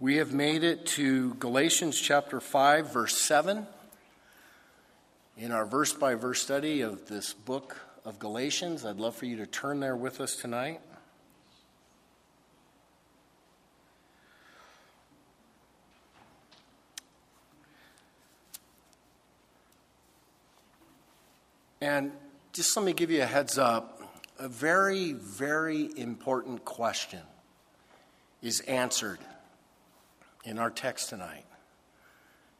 We have made it to Galatians chapter 5, verse 7. In our verse by verse study of this book of Galatians, I'd love for you to turn there with us tonight. And just let me give you a heads up. A very, very important question is answered in our text tonight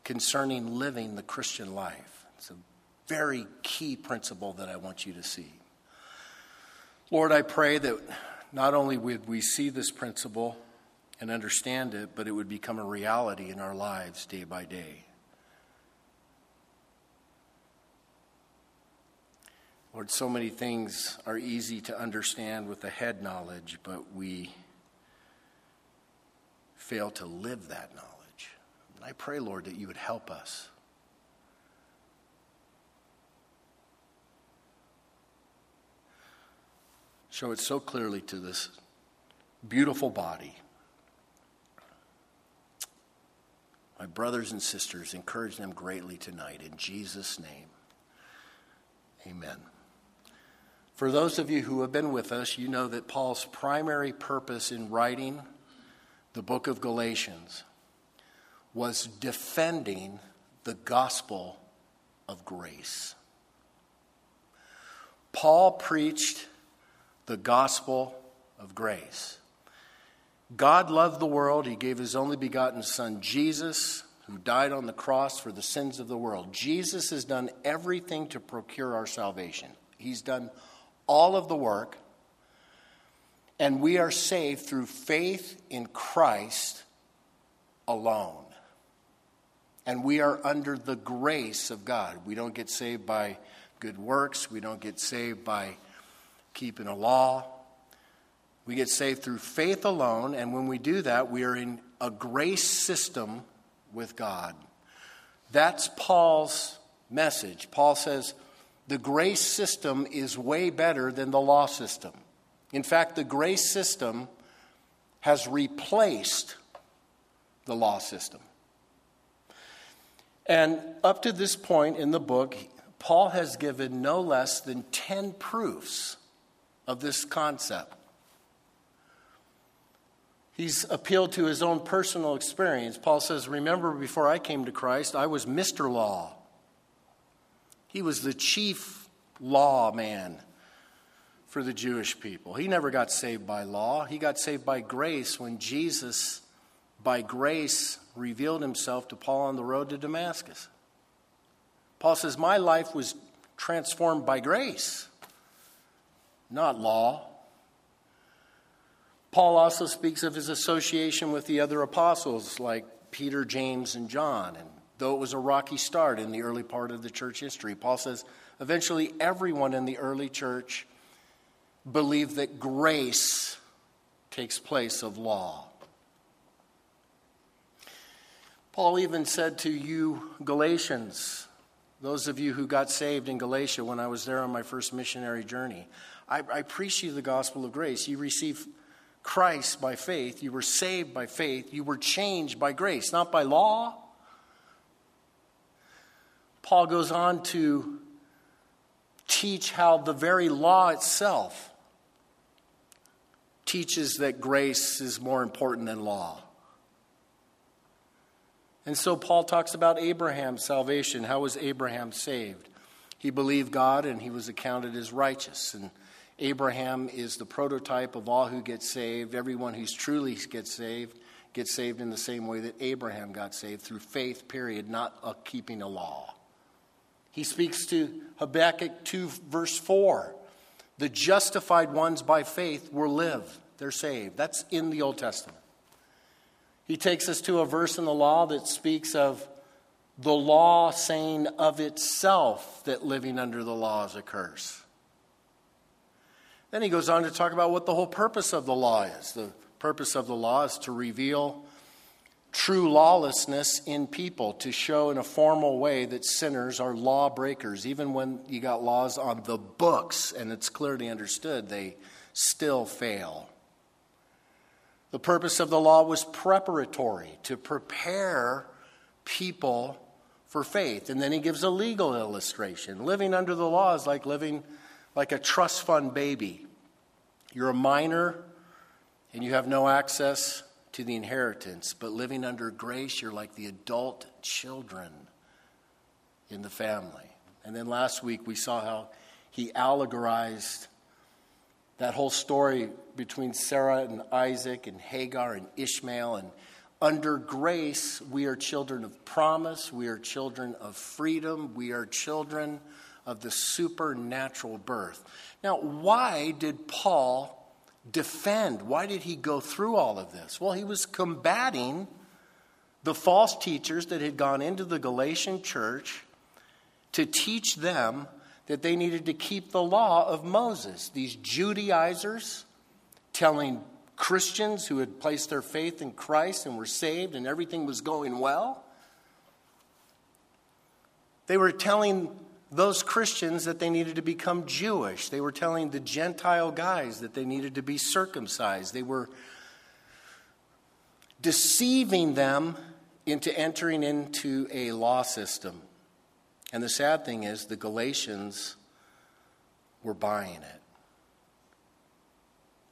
concerning living the Christian life. It's a very key principle that I want you to see. Lord, I pray that not only would we see this principle and understand it, but it would become a reality in our lives day by day. Lord, so many things are easy to understand with the head knowledge, but we fail to live that knowledge. And I pray, Lord, that you would help us. Show it so clearly to this beautiful body. My brothers and sisters, encourage them greatly tonight. In Jesus' name, amen. For those of you who have been with us, you know that Paul's primary purpose in writing the book of Galatians was defending the gospel of grace. Paul preached the gospel of grace. God loved the world. He gave his only begotten Son, Jesus, who died on the cross for the sins of the world. Jesus has done everything to procure our salvation. He's done all of the work, and we are saved through faith in Christ alone. And we are under the grace of God. We don't get saved by good works, we don't get saved by keeping a law. We get saved through faith alone, and when we do that, we are in a grace system with God. That's Paul's message. Paul says, the grace system is way better than the law system. In fact, the grace system has replaced the law system. And up to this point in the book, Paul has given no less than 10 proofs of this concept. He's appealed to his own personal experience. Paul says, Remember, before I came to Christ, I was Mr. Law. He was the chief law man for the Jewish people. He never got saved by law, he got saved by grace when Jesus, by grace, revealed himself to Paul on the road to Damascus. Paul says, My life was transformed by grace, not law. Paul also speaks of his association with the other apostles like Peter, James, and John, and though it was a rocky start in the early part of the church history. Paul says eventually everyone in the early church believed that grace takes place of law. Paul even said to you, Galatians, those of you who got saved in Galatia when I was there on my first missionary journey, I, I preach you the gospel of grace. You received Christ by faith. You were saved by faith. You were changed by grace, not by law, Paul goes on to teach how the very law itself teaches that grace is more important than law. And so Paul talks about Abraham's salvation. How was Abraham saved? He believed God and he was accounted as righteous. And Abraham is the prototype of all who get saved. Everyone who's truly gets saved gets saved in the same way that Abraham got saved through faith, period, not a keeping a law. He speaks to Habakkuk 2, verse 4. The justified ones by faith will live, they're saved. That's in the Old Testament. He takes us to a verse in the law that speaks of the law saying of itself that living under the law is a curse. Then he goes on to talk about what the whole purpose of the law is. The purpose of the law is to reveal true lawlessness in people to show in a formal way that sinners are lawbreakers. Even when you got laws on the books and it's clearly understood, they still fail. The purpose of the law was preparatory, to prepare people for faith. And then he gives a legal illustration. Living under the law is like living like a trust fund baby. You're a minor and you have no access to the inheritance, but living under grace, you're like the adult children in the family. And then last week we saw how he allegorized that whole story between Sarah and Isaac and Hagar and Ishmael. And under grace, we are children of promise, we are children of freedom, we are children of the supernatural birth. Now, why did Paul defend? Why did he go through all of this? Well, he was combating the false teachers that had gone into the Galatian church to teach them that they needed to keep the law of Moses. These Judaizers telling Christians who had placed their faith in Christ and were saved and everything was going well. They were telling those Christians that they needed to become Jewish. They were telling the Gentile guys that they needed to be circumcised. They were deceiving them into entering into a law system. And the sad thing is, the Galatians were buying it.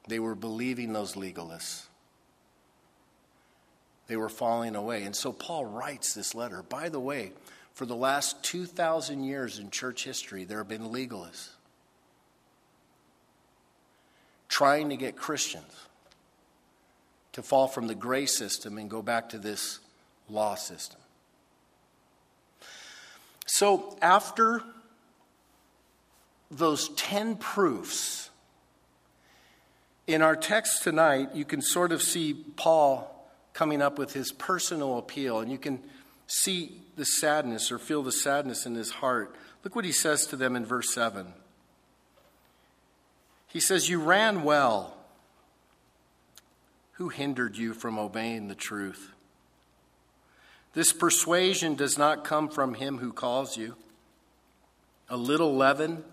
They were believing those legalists. They were falling away. And so Paul writes this letter. By the way, for the last 2,000 years in church history, there have been legalists trying to get Christians to fall from the grace system and go back to this law system. So, after those 10 proofs, in our text tonight, you can sort of see Paul coming up with his personal appeal, and you can see the sadness or feel the sadness in his heart. Look what he says to them in verse 7. He says, You ran well. Who hindered you from obeying the truth? This persuasion does not come from him who calls you. A little leaven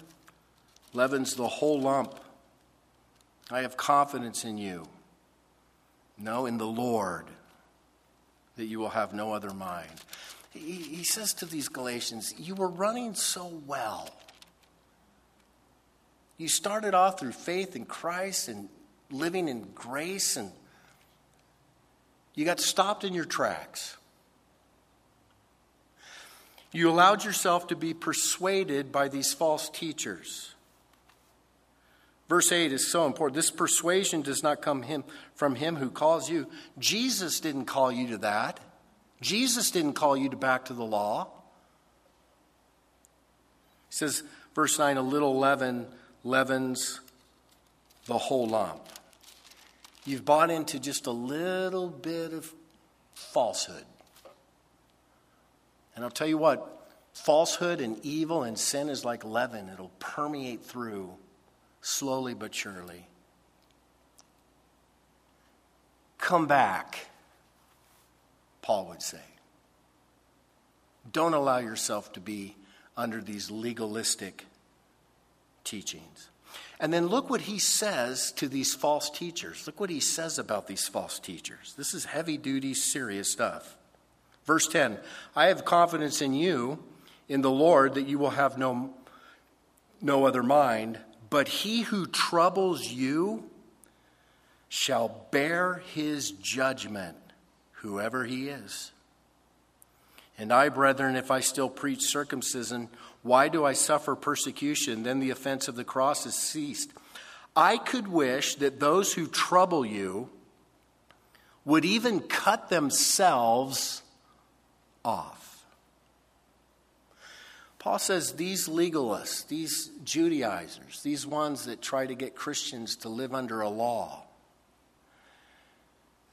leavens the whole lump. I have confidence in you. No, in the Lord, that you will have no other mind. He, he says to these Galatians, You were running so well. You started off through faith in Christ and living in grace, and you got stopped in your tracks. You allowed yourself to be persuaded by these false teachers. Verse 8 is so important. This persuasion does not come him, from him who calls you. Jesus didn't call you to that. Jesus didn't call you to back to the law. He says, verse 9, a little leaven leavens the whole lump. You've bought into just a little bit of falsehood. And I'll tell you what, falsehood and evil and sin is like leaven, it'll permeate through slowly but surely. Come back, Paul would say. Don't allow yourself to be under these legalistic teachings. And then look what he says to these false teachers. Look what he says about these false teachers. This is heavy duty, serious stuff. Verse 10 I have confidence in you, in the Lord, that you will have no, no other mind, but he who troubles you shall bear his judgment, whoever he is. And I, brethren, if I still preach circumcision, why do I suffer persecution? Then the offense of the cross is ceased. I could wish that those who trouble you would even cut themselves off. Paul says these legalists, these Judaizers, these ones that try to get Christians to live under a law,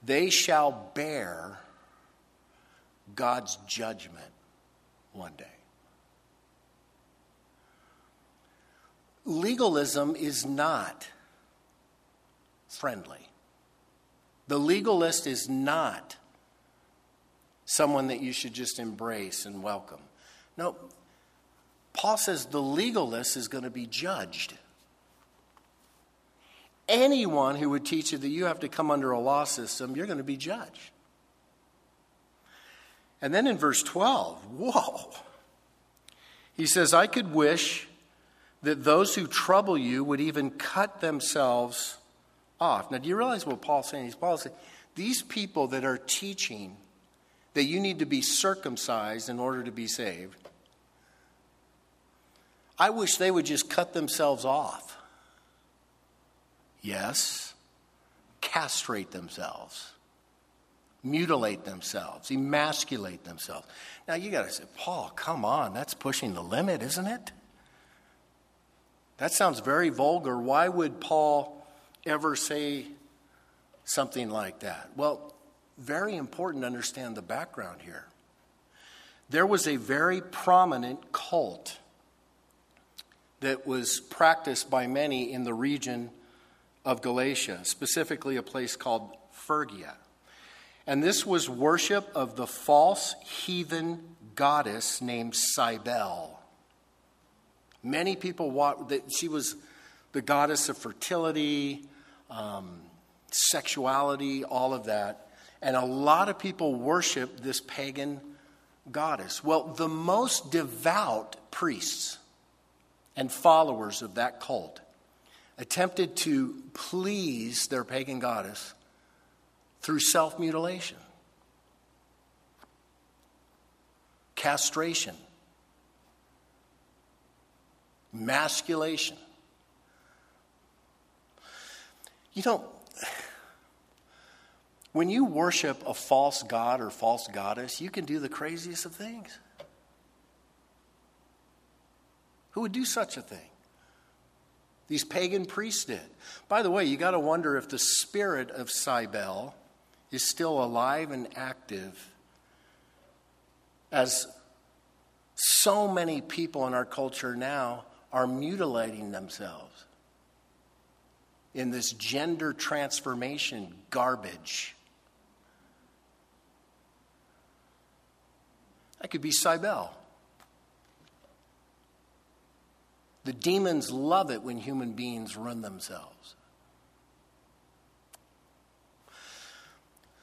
they shall bear God's judgment one day. Legalism is not friendly. The legalist is not someone that you should just embrace and welcome. No, Paul says the legalist is going to be judged. Anyone who would teach you that you have to come under a law system, you're going to be judged. And then in verse 12, whoa, he says, I could wish that those who trouble you would even cut themselves off. Now, do you realize what Paul's saying? He's Paul saying, these people that are teaching that you need to be circumcised in order to be saved, I wish they would just cut themselves off. Yes, castrate themselves, mutilate themselves, emasculate themselves. Now you got to say, Paul, come on, that's pushing the limit, isn't it? That sounds very vulgar. Why would Paul ever say something like that? Well, very important to understand the background here. There was a very prominent cult that was practiced by many in the region of Galatia, specifically a place called Phrygia. And this was worship of the false heathen goddess named Cybele. Many people want that she was the goddess of fertility, um, sexuality, all of that. And a lot of people worship this pagan goddess. Well, the most devout priests and followers of that cult attempted to please their pagan goddess through self mutilation, castration, masculation. You know, when you worship a false god or false goddess, you can do the craziest of things. Who would do such a thing? These pagan priests did. By the way, you got to wonder if the spirit of Cybele is still alive and active as so many people in our culture now are mutilating themselves in this gender transformation garbage. That could be Cybele. The demons love it when human beings run themselves.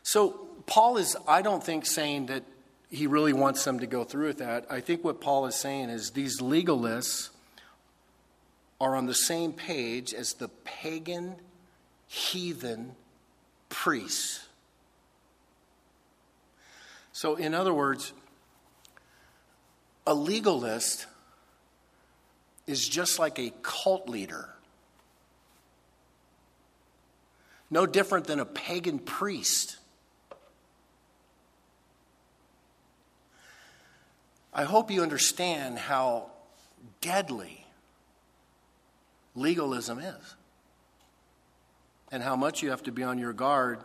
So, Paul is, I don't think, saying that he really wants them to go through with that. I think what Paul is saying is these legalists are on the same page as the pagan, heathen priests. So, in other words, a legalist is just like a cult leader. No different than a pagan priest. I hope you understand how deadly legalism is and how much you have to be on your guard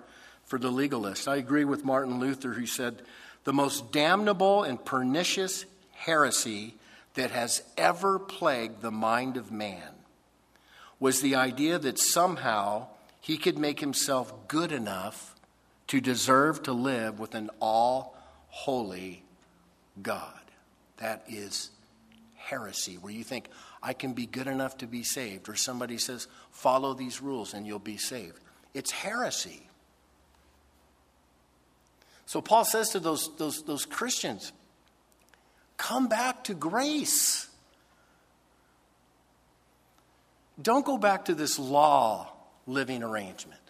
for the legalist. I agree with Martin Luther, who said, The most damnable and pernicious heresy that has ever plagued the mind of man was the idea that somehow he could make himself good enough to deserve to live with an all holy God. That is heresy, where you think, I can be good enough to be saved, or somebody says, follow these rules and you'll be saved. It's heresy. So Paul says to those, those, those Christians, Come back to grace. Don't go back to this law living arrangement.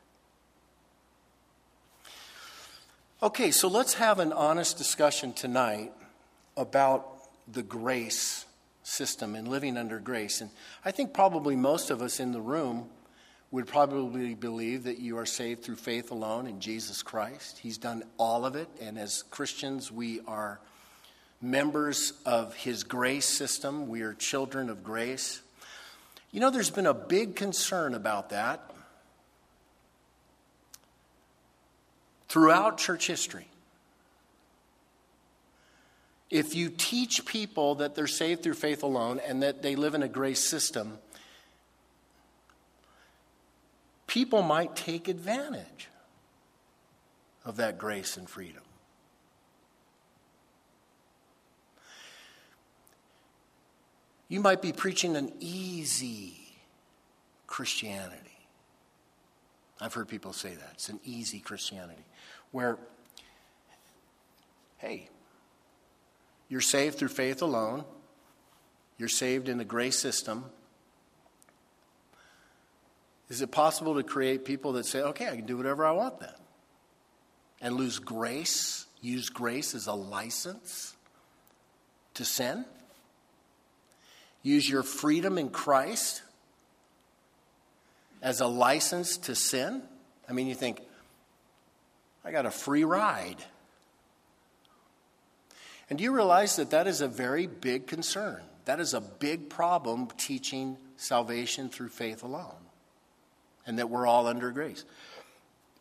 Okay, so let's have an honest discussion tonight about the grace system and living under grace. And I think probably most of us in the room would probably believe that you are saved through faith alone in Jesus Christ. He's done all of it, and as Christians, we are members of His grace system. We are children of grace. You know, there's been a big concern about that throughout church history. If you teach people that they're saved through faith alone and that they live in a grace system, people might take advantage of that grace and freedom. You might be preaching an easy Christianity. I've heard people say that. It's an easy Christianity. Where, hey, you're saved through faith alone, you're saved in the grace system. Is it possible to create people that say, okay, I can do whatever I want then? And lose grace, use grace as a license to sin? Use your freedom in Christ as a license to sin? I mean, you think, I got a free ride. And do you realize that that is a very big concern? That is a big problem teaching salvation through faith alone, and that we're all under grace.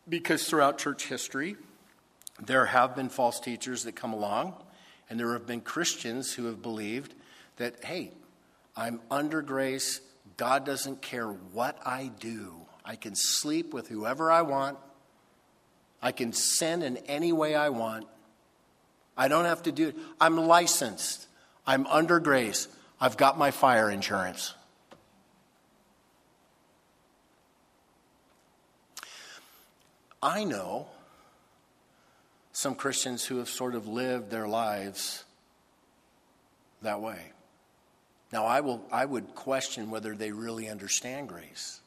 Because throughout church history, there have been false teachers that come along, and there have been Christians who have believed that, hey, I'm under grace. God doesn't care what I do. I can sleep with whoever I want. I can sin in any way I want. I don't have to do it. I'm licensed. I'm under grace. I've got my fire insurance. I know some Christians who have sort of lived their lives that way. Now, I, will, I would question whether they really understand grace.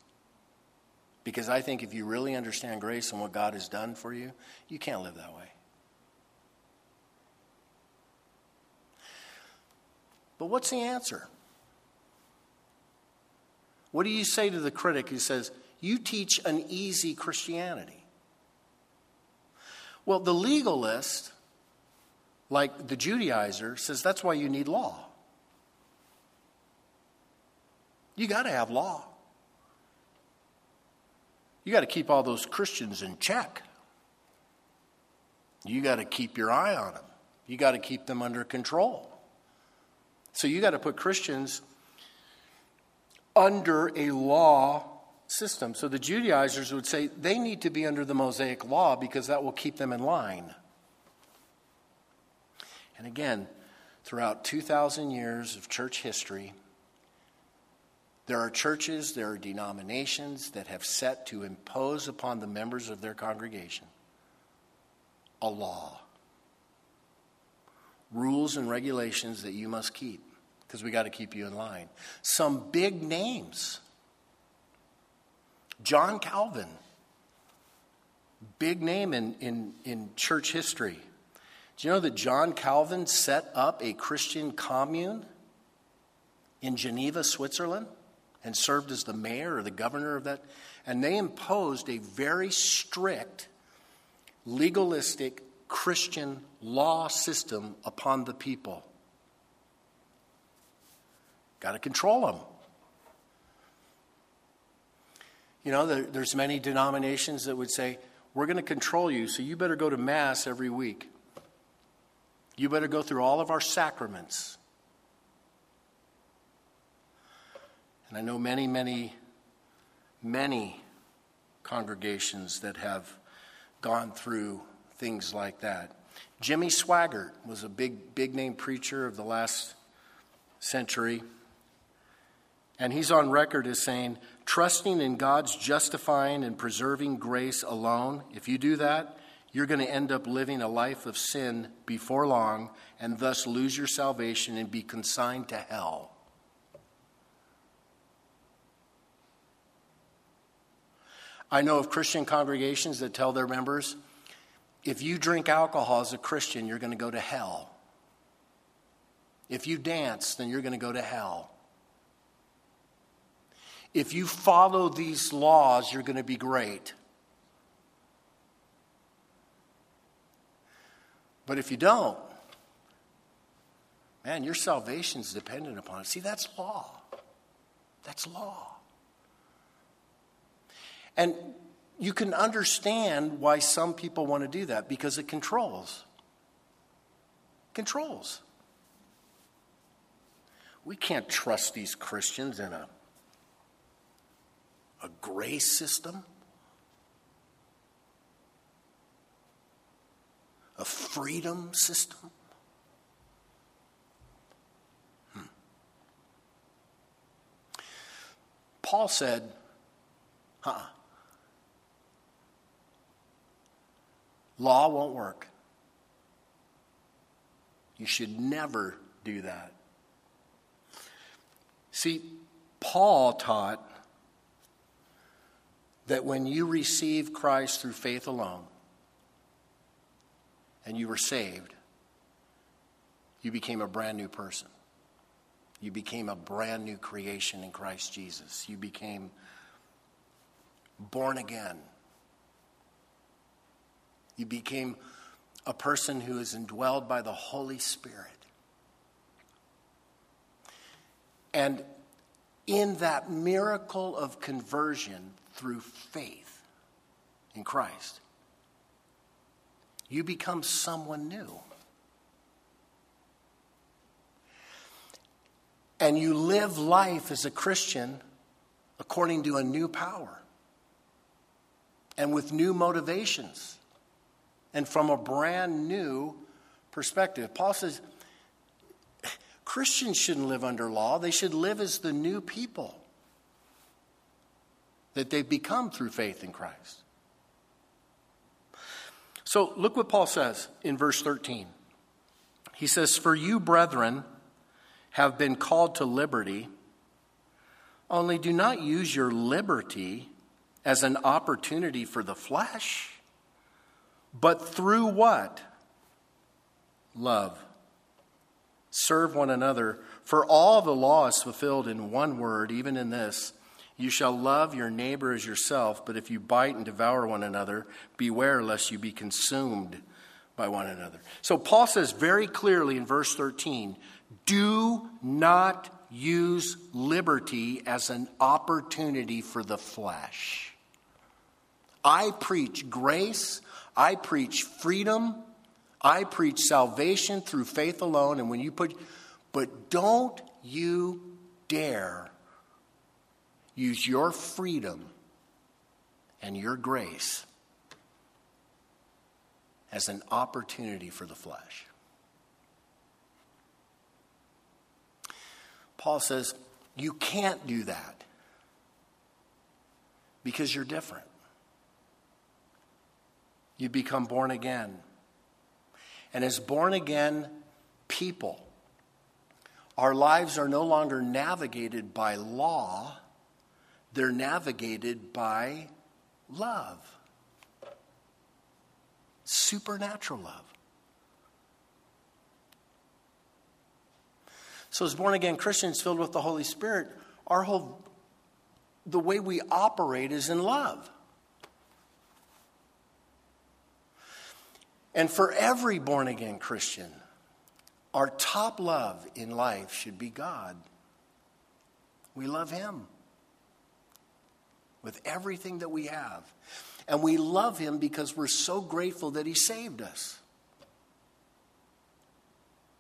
Because I think if you really understand grace and what God has done for you, you can't live that way. But what's the answer? What do you say to the critic who says, You teach an easy Christianity? Well, the legalist, like the Judaizer, says that's why you need law. You got to have law. You got to keep all those Christians in check. You got to keep your eye on them. You got to keep them under control. So you got to put Christians under a law system. So the Judaizers would say they need to be under the Mosaic law because that will keep them in line. And again, throughout 2,000 years of church history, there are churches, there are denominations that have set to impose upon the members of their congregation a law, rules and regulations that you must keep because we got to keep you in line. Some big names. John Calvin, big name in, in, in church history. Do you know that John Calvin set up a Christian commune in Geneva, Switzerland, and served as the mayor or the governor of that? And they imposed a very strict, legalistic Christian law system upon the people. Got to control them. You know, there, there's many denominations that would say, we're going to control you, so you better go to Mass every week. You better go through all of our sacraments. And I know many, many, many congregations that have gone through things like that. Jimmy Swaggart was a big, big name preacher of the last century. And he's on record as saying, trusting in God's justifying and preserving grace alone, if you do that, you're going to end up living a life of sin before long and thus lose your salvation and be consigned to hell. I know of Christian congregations that tell their members if you drink alcohol as a Christian, you're going to go to hell. If you dance, then you're going to go to hell. If you follow these laws, you're going to be great. But if you don't, man, your salvation is dependent upon it. See, that's law. That's law. And you can understand why some people want to do that because it controls. Controls. We can't trust these Christians in a a grace system, a freedom system. Hmm. Paul said, huh, Law won't work. You should never do that. See, Paul taught that when you receive Christ through faith alone and you were saved, you became a brand new person. You became a brand new creation in Christ Jesus. You became born again. You became a person who is indwelled by the Holy Spirit. And in that miracle of conversion through faith in Christ, you become someone new. And you live life as a Christian according to a new power and with new motivations and from a brand new perspective. Paul says Christians shouldn't live under law, they should live as the new people that they've become through faith in Christ. So look what Paul says in verse 13. He says, For you, brethren, have been called to liberty, only do not use your liberty as an opportunity for the flesh but through what? Love. Serve one another. For all the law is fulfilled in one word, even in this You shall love your neighbor as yourself, but if you bite and devour one another, beware lest you be consumed by one another. So Paul says very clearly in verse 13 do not use liberty as an opportunity for the flesh. I preach grace. I preach freedom. I preach salvation through faith alone. And when you put, but don't you dare use your freedom and your grace as an opportunity for the flesh. Paul says, you can't do that because you're different you become born again. And as born again people, our lives are no longer navigated by law, they're navigated by love. Supernatural love. So, as born again Christians filled with the Holy Spirit, our whole, the way we operate is in love. And for every born again Christian, our top love in life should be God. We love Him with everything that we have. And we love Him because we're so grateful that He saved us.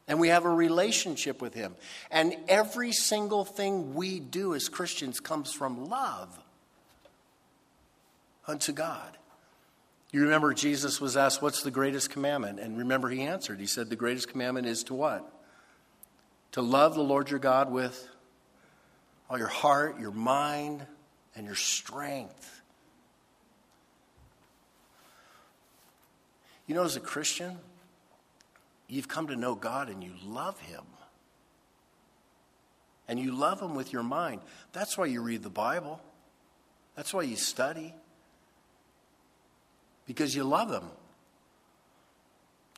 And we have a relationship with Him. And every single thing we do as Christians comes from love unto God. You remember Jesus was asked, What's the greatest commandment? And remember, he answered. He said, The greatest commandment is to what? To love the Lord your God with all your heart, your mind, and your strength. You know, as a Christian, you've come to know God and you love Him. And you love Him with your mind. That's why you read the Bible, that's why you study because you love him.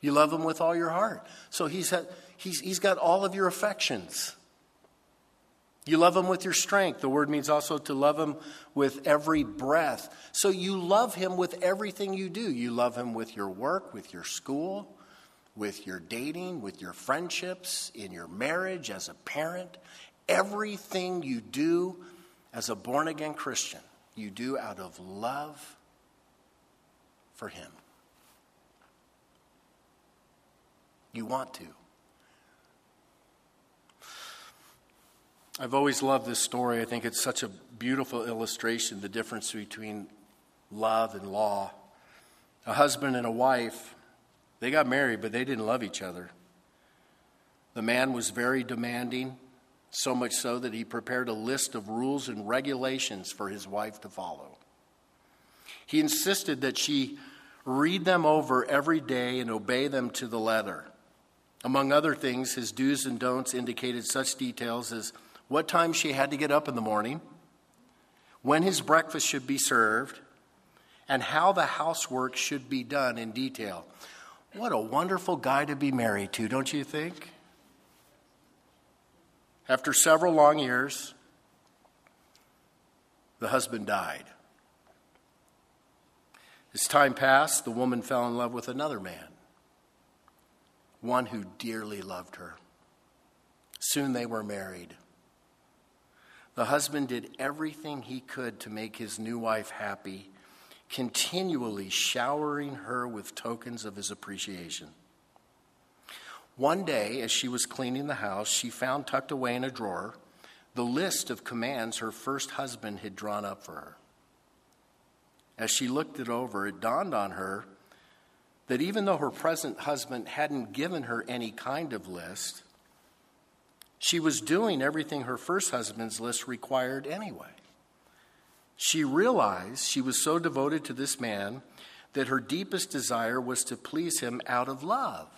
You love him with all your heart. So he's, had, he's, he's got all of your affections. You love him with your strength. The word means also to love him with every breath. So you love him with everything you do. You love him with your work, with your school, with your dating, with your friendships, in your marriage, as a parent. Everything you do as a born again Christian, you do out of love for Him. You want to. I've always loved this story. I think it's such a beautiful illustration the difference between love and law. A husband and a wife, they got married, but they didn't love each other. The man was very demanding, so much so that he prepared a list of rules and regulations for his wife to follow. He insisted that she Read them over every day and obey them to the letter. Among other things, his do's and don'ts indicated such details as what time she had to get up in the morning, when his breakfast should be served, and how the housework should be done in detail. What a wonderful guy to be married to, don't you think? After several long years, the husband died. As time passed, the woman fell in love with another man, one who dearly loved her. Soon they were married. The husband did everything he could to make his new wife happy, continually showering her with tokens of his appreciation. One day, as she was cleaning the house, she found tucked away in a drawer the list of commands her first husband had drawn up for her. As she looked it over, it dawned on her that even though her present husband hadn't given her any kind of list, she was doing everything her first husband's list required anyway. She realized she was so devoted to this man that her deepest desire was to please him out of love,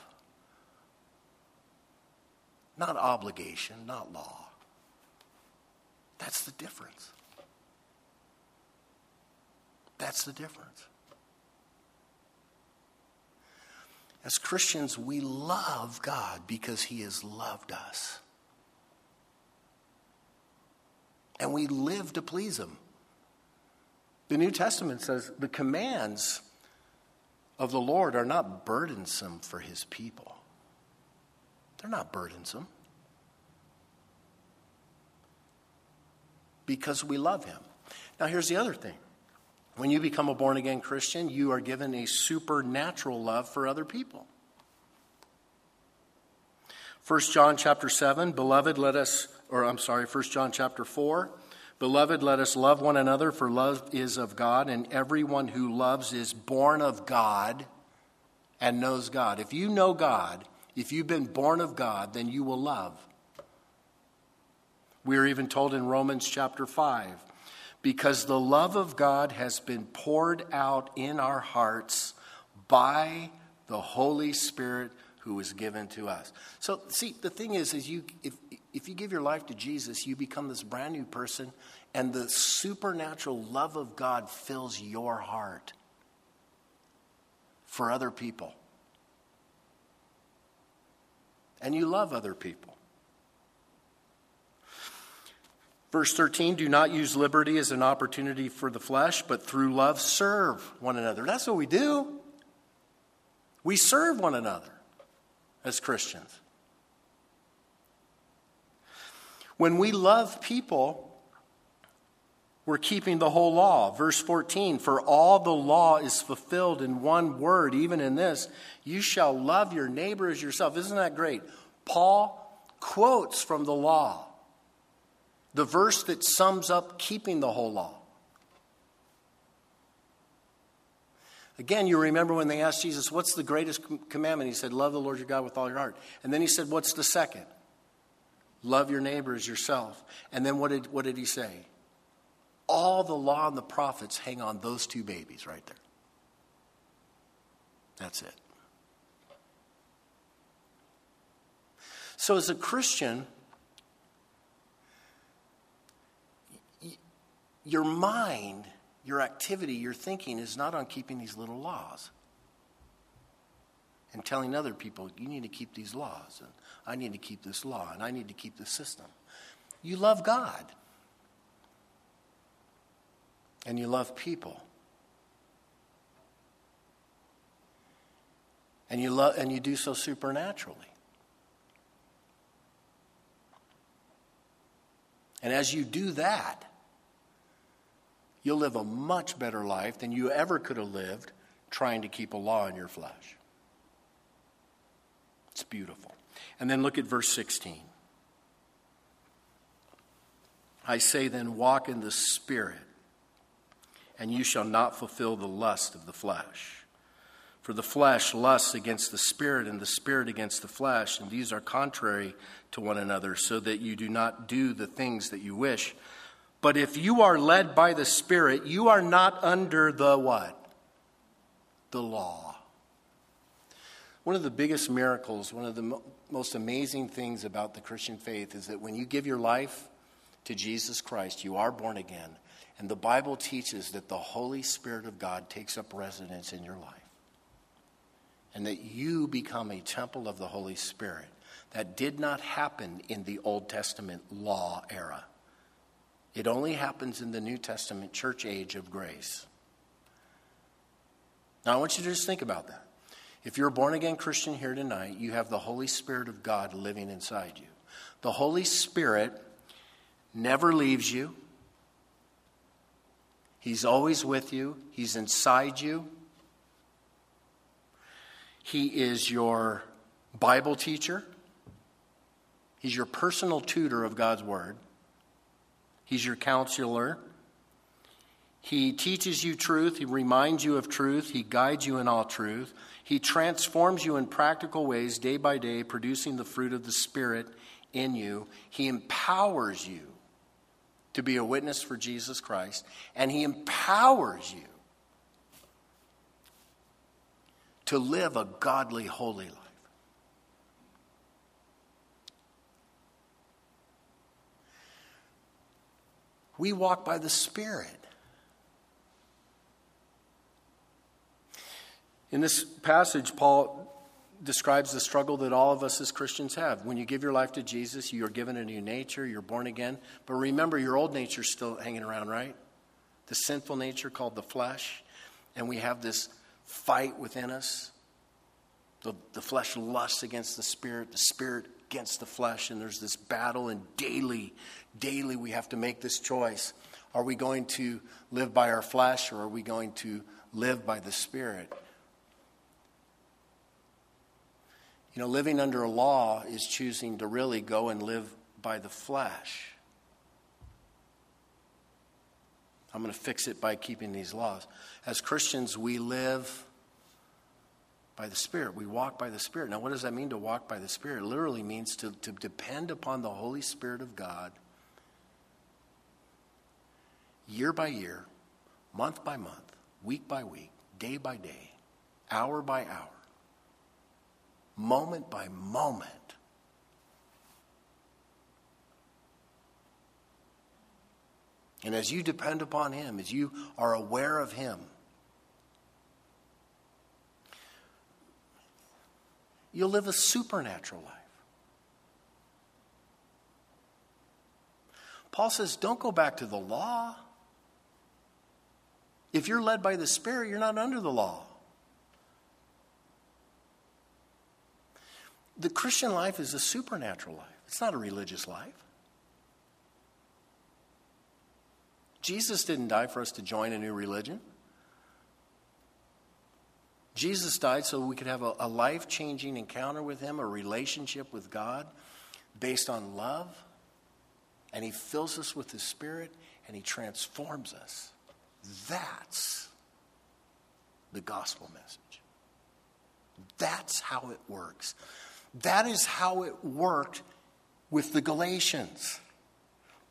not obligation, not law. That's the difference. That's the difference. As Christians, we love God because He has loved us. And we live to please Him. The New Testament says the commands of the Lord are not burdensome for His people, they're not burdensome. because we love Him. Now, here's the other thing when you become a born again Christian, you are given a supernatural love for other people. 1 John chapter 7, beloved, let us, or I'm sorry, 1 John chapter 4, beloved, let us love one another, for love is of God, and everyone who loves is born of God and knows God. If you know God, if you've been born of God, then you will love. We are even told in Romans chapter 5 because the love of God has been poured out in our hearts by the Holy Spirit who was given to us. So see, the thing is is you if if you give your life to Jesus, you become this brand new person and the supernatural love of God fills your heart for other people. And you love other people. Verse 13, do not use liberty as an opportunity for the flesh, but through love serve one another. That's what we do. We serve one another as Christians. When we love people, we're keeping the whole law. Verse 14, for all the law is fulfilled in one word, even in this, you shall love your neighbor as yourself. Isn't that great? Paul quotes from the law the verse that sums up keeping the whole law. Again, you remember when they asked Jesus, What's the greatest commandment? He said, Love the Lord your God with all your heart. And then he said, What's the second? Love your neighbor as yourself. And then what did, what did he say? All the law and the prophets hang on those two babies right there. That's it. So, as a Christian, your mind, your activity, your thinking is not on keeping these little laws and telling other people, you need to keep these laws, and I need to keep this law, and I need to keep this system. You love God, and you love people. And you, love, and you do so supernaturally. And as you do that, you'll live a much better life than you ever could have lived trying to keep a law in your flesh. It's beautiful. And then look at verse 16. I say then, walk in the Spirit, and you shall not fulfill the lust of the flesh. For the flesh lusts against the Spirit, and the Spirit against the flesh, and these are contrary to one another, so that you do not do the things that you wish. But if you are led by the Spirit, you are not under the what? the law. One of the biggest miracles, one of the mo- most amazing things about the Christian faith is that when you give your life to Jesus Christ, you are born again. And the Bible teaches that the Holy Spirit of God takes up residence in your life. And that you become a temple of the Holy Spirit. That did not happen in the Old Testament law era. It only happens in the New Testament church age of grace. Now, I want you to just think about that. If you're a born again Christian here tonight, you have the Holy Spirit of God living inside you. The Holy Spirit never leaves you, He's always with you, He's inside you. He is your Bible teacher, He's your personal tutor of God's Word, He's your counselor. He teaches you truth. He reminds you of truth. He guides you in all truth. He transforms you in practical ways day by day, producing the fruit of the Spirit in you. He empowers you to be a witness for Jesus Christ, and He empowers you to live a godly, holy life. We walk by the Spirit. In this passage, Paul describes the struggle that all of us as Christians have. When you give your life to Jesus, you are given a new nature, you're born again. But remember, your old nature's still hanging around, right? The sinful nature called the flesh. And we have this fight within us. The, the flesh lusts against the spirit, the spirit against the flesh, and there's this battle, and daily, daily we have to make this choice. Are we going to live by our flesh, or are we going to live by the spirit? You know, living under a law is choosing to really go and live by the flesh. I'm going to fix it by keeping these laws. As Christians, we live by the Spirit. We walk by the Spirit. Now, what does that mean to walk by the Spirit? It literally means to, to depend upon the Holy Spirit of God year by year, month by month, week by week, day by day, hour by hour moment by moment. And as you depend upon Him, as you are aware of Him, you'll live a supernatural life. Paul says, don't go back to the law. If you're led by the Spirit, you're not under the law. The Christian life is a supernatural life, it's not a religious life. Jesus didn't die for us to join a new religion. Jesus died so we could have a, a life changing encounter with Him, a relationship with God based on love. And He fills us with His Spirit and He transforms us. That's the gospel message. That's how it works. That is how it worked with the Galatians.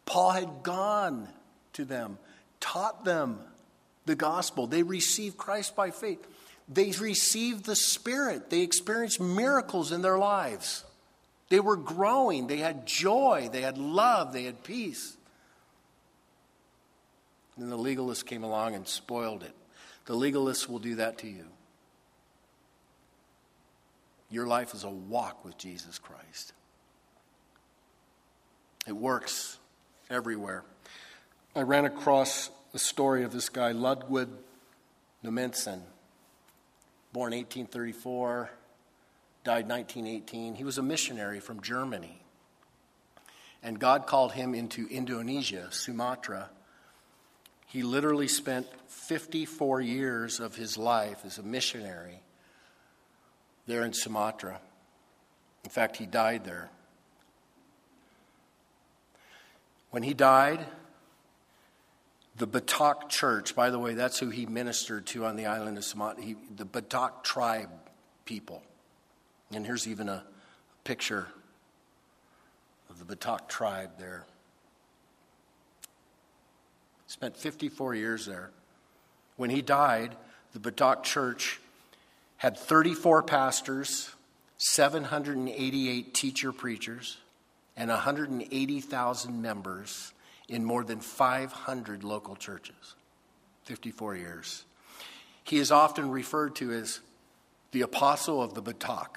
Paul had gone to them, taught them the gospel. They received Christ by faith. They received the Spirit. They experienced miracles in their lives. They were growing. They had joy. They had love. They had peace. And the legalists came along and spoiled it. The legalists will do that to you. Your life is a walk with Jesus Christ. It works everywhere. I ran across the story of this guy, Ludwig Nommensen, born 1834, died 1918. He was a missionary from Germany. And God called him into Indonesia, Sumatra. He literally spent 54 years of his life as a missionary there in Sumatra. In fact, he died there. When he died, the Batak church, by the way, that's who he ministered to on the island of Sumatra, he, the Batak tribe people. And here's even a picture of the Batak tribe there. Spent 54 years there. When he died, the Batak church had 34 pastors, 788 teacher preachers, and 180,000 members in more than 500 local churches. 54 years. He is often referred to as the apostle of the Batak.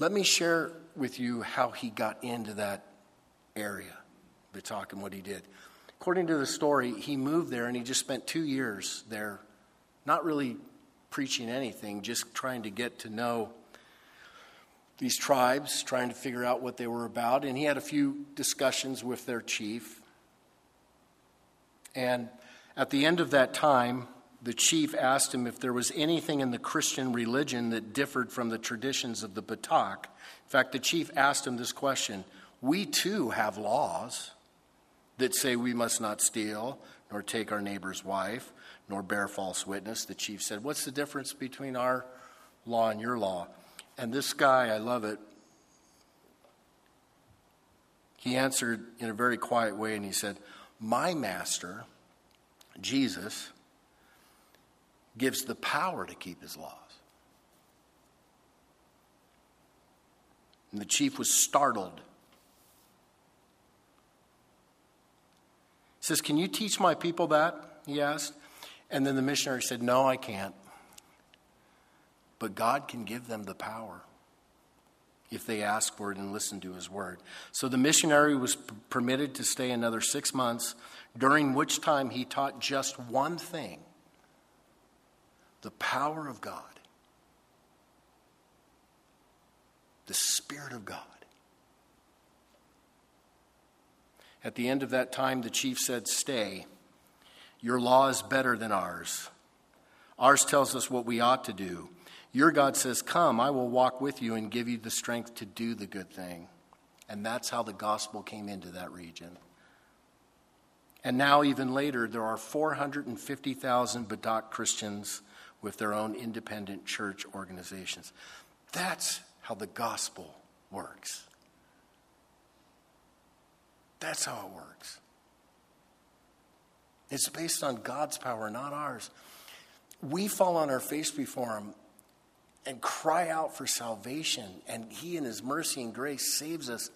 Let me share with you how he got into that area, Batak, and what he did. According to the story, he moved there and he just spent two years there, not really preaching anything, just trying to get to know these tribes, trying to figure out what they were about. And he had a few discussions with their chief. And at the end of that time, the chief asked him if there was anything in the Christian religion that differed from the traditions of the Batak. In fact, the chief asked him this question We too have laws that say we must not steal, nor take our neighbor's wife, nor bear false witness. The chief said, What's the difference between our law and your law? And this guy, I love it, he answered in a very quiet way and he said, My master, Jesus, gives the power to keep his laws. And the chief was startled. He says, Can you teach my people that? He asked. And then the missionary said, No, I can't. But God can give them the power if they ask for it and listen to his word. So the missionary was p- permitted to stay another six months, during which time he taught just one thing the power of God, the Spirit of God. At the end of that time, the chief said, Stay. Your law is better than ours. Ours tells us what we ought to do. Your God says, Come, I will walk with you and give you the strength to do the good thing. And that's how the gospel came into that region. And now, even later, there are 450,000 Batak Christians with their own independent church organizations. That's how the gospel works. That's how it works. It's based on God's power, not ours. We fall on our face before Him and cry out for salvation, and He, in His mercy and grace, saves us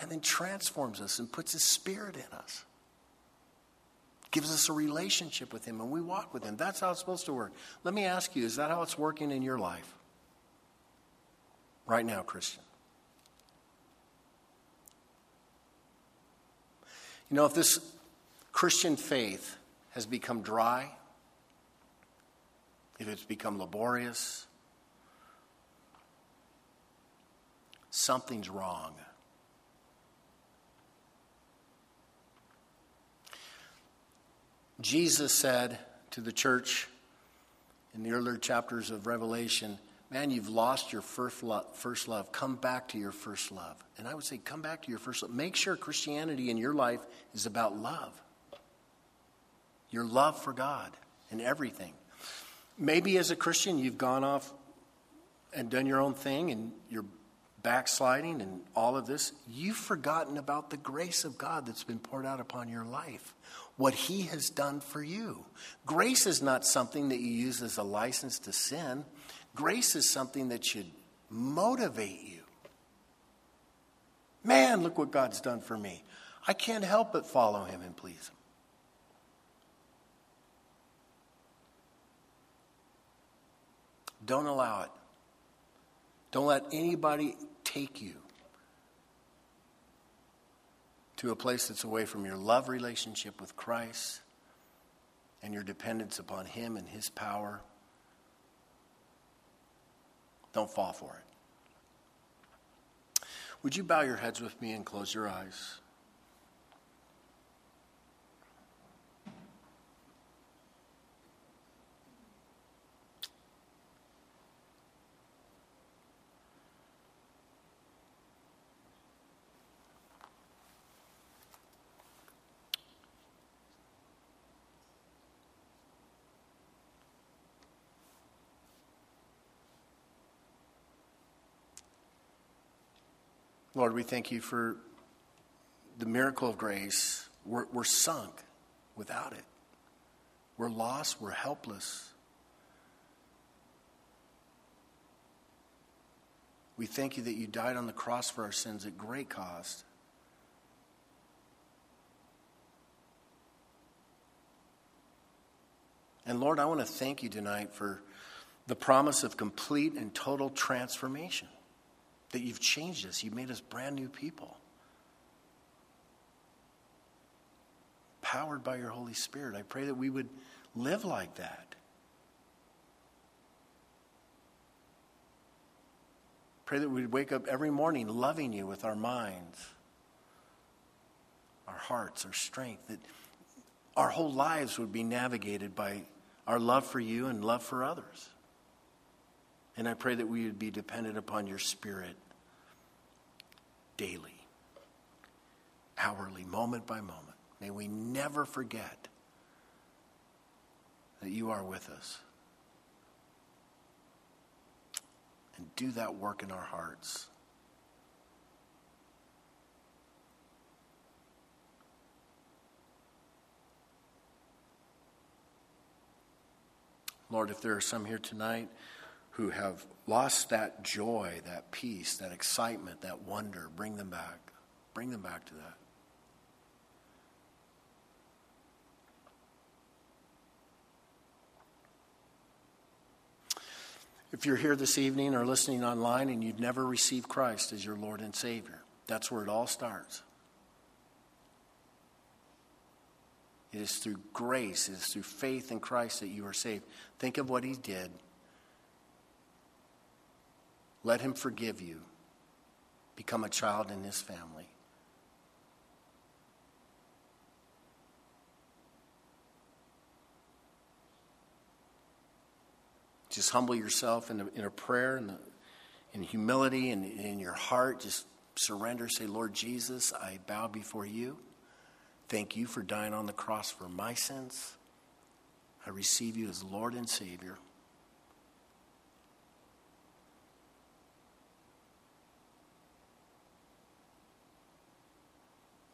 and then transforms us and puts His Spirit in us gives us a relationship with Him, and we walk with Him. That's how it's supposed to work. Let me ask you is that how it's working in your life? Right now, Christian. You know, if this Christian faith has become dry, if it's become laborious, something's wrong. Jesus said to the church in the earlier chapters of Revelation, Man, you've lost your first love, first love. Come back to your first love. And I would say, come back to your first love. Make sure Christianity in your life is about love. Your love for God and everything. Maybe as a Christian, you've gone off and done your own thing and you're backsliding and all of this. You've forgotten about the grace of God that's been poured out upon your life what He has done for you. Grace is not something that you use as a license to sin, grace is something that should motivate you. Man, look what God's done for me. I can't help but follow Him and please Him. Don't allow it. Don't let anybody take you to a place that's away from your love relationship with Christ and your dependence upon Him and His power. Don't fall for it. Would you bow your heads with me and close your eyes? Lord, we thank you for the miracle of grace. We're, we're sunk without it. We're lost, we're helpless. We thank you that you died on the cross for our sins at great cost. And Lord, I want to thank you tonight for the promise of complete and total transformation. That you've changed us, you've made us brand new people. Powered by your Holy Spirit. I pray that we would live like that. Pray that we'd wake up every morning loving you with our minds, our hearts, our strength, that our whole lives would be navigated by our love for you and love for others. And I pray that we would be dependent upon your Spirit daily, hourly, moment by moment. May we never forget that you are with us. And do that work in our hearts. Lord, if there are some here tonight who have lost that joy, that peace, that excitement, that wonder, bring them back. Bring them back to that. If you're here this evening or listening online and you've never received Christ as your Lord and Savior, that's where it all starts. It is through grace, it is through faith in Christ that you are saved. Think of what He did. Let Him forgive you. Become a child in His family. Just humble yourself in a, in a prayer, in, the, in humility, and in your heart. Just surrender. Say, Lord Jesus, I bow before you. Thank you for dying on the cross for my sins. I receive you as Lord and Savior.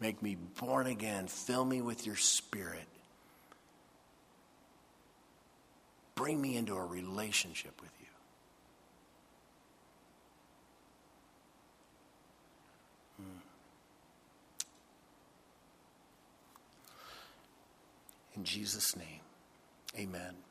Make me born again. Fill me with your spirit. Bring me into a relationship with you. Hmm. In Jesus' name, amen.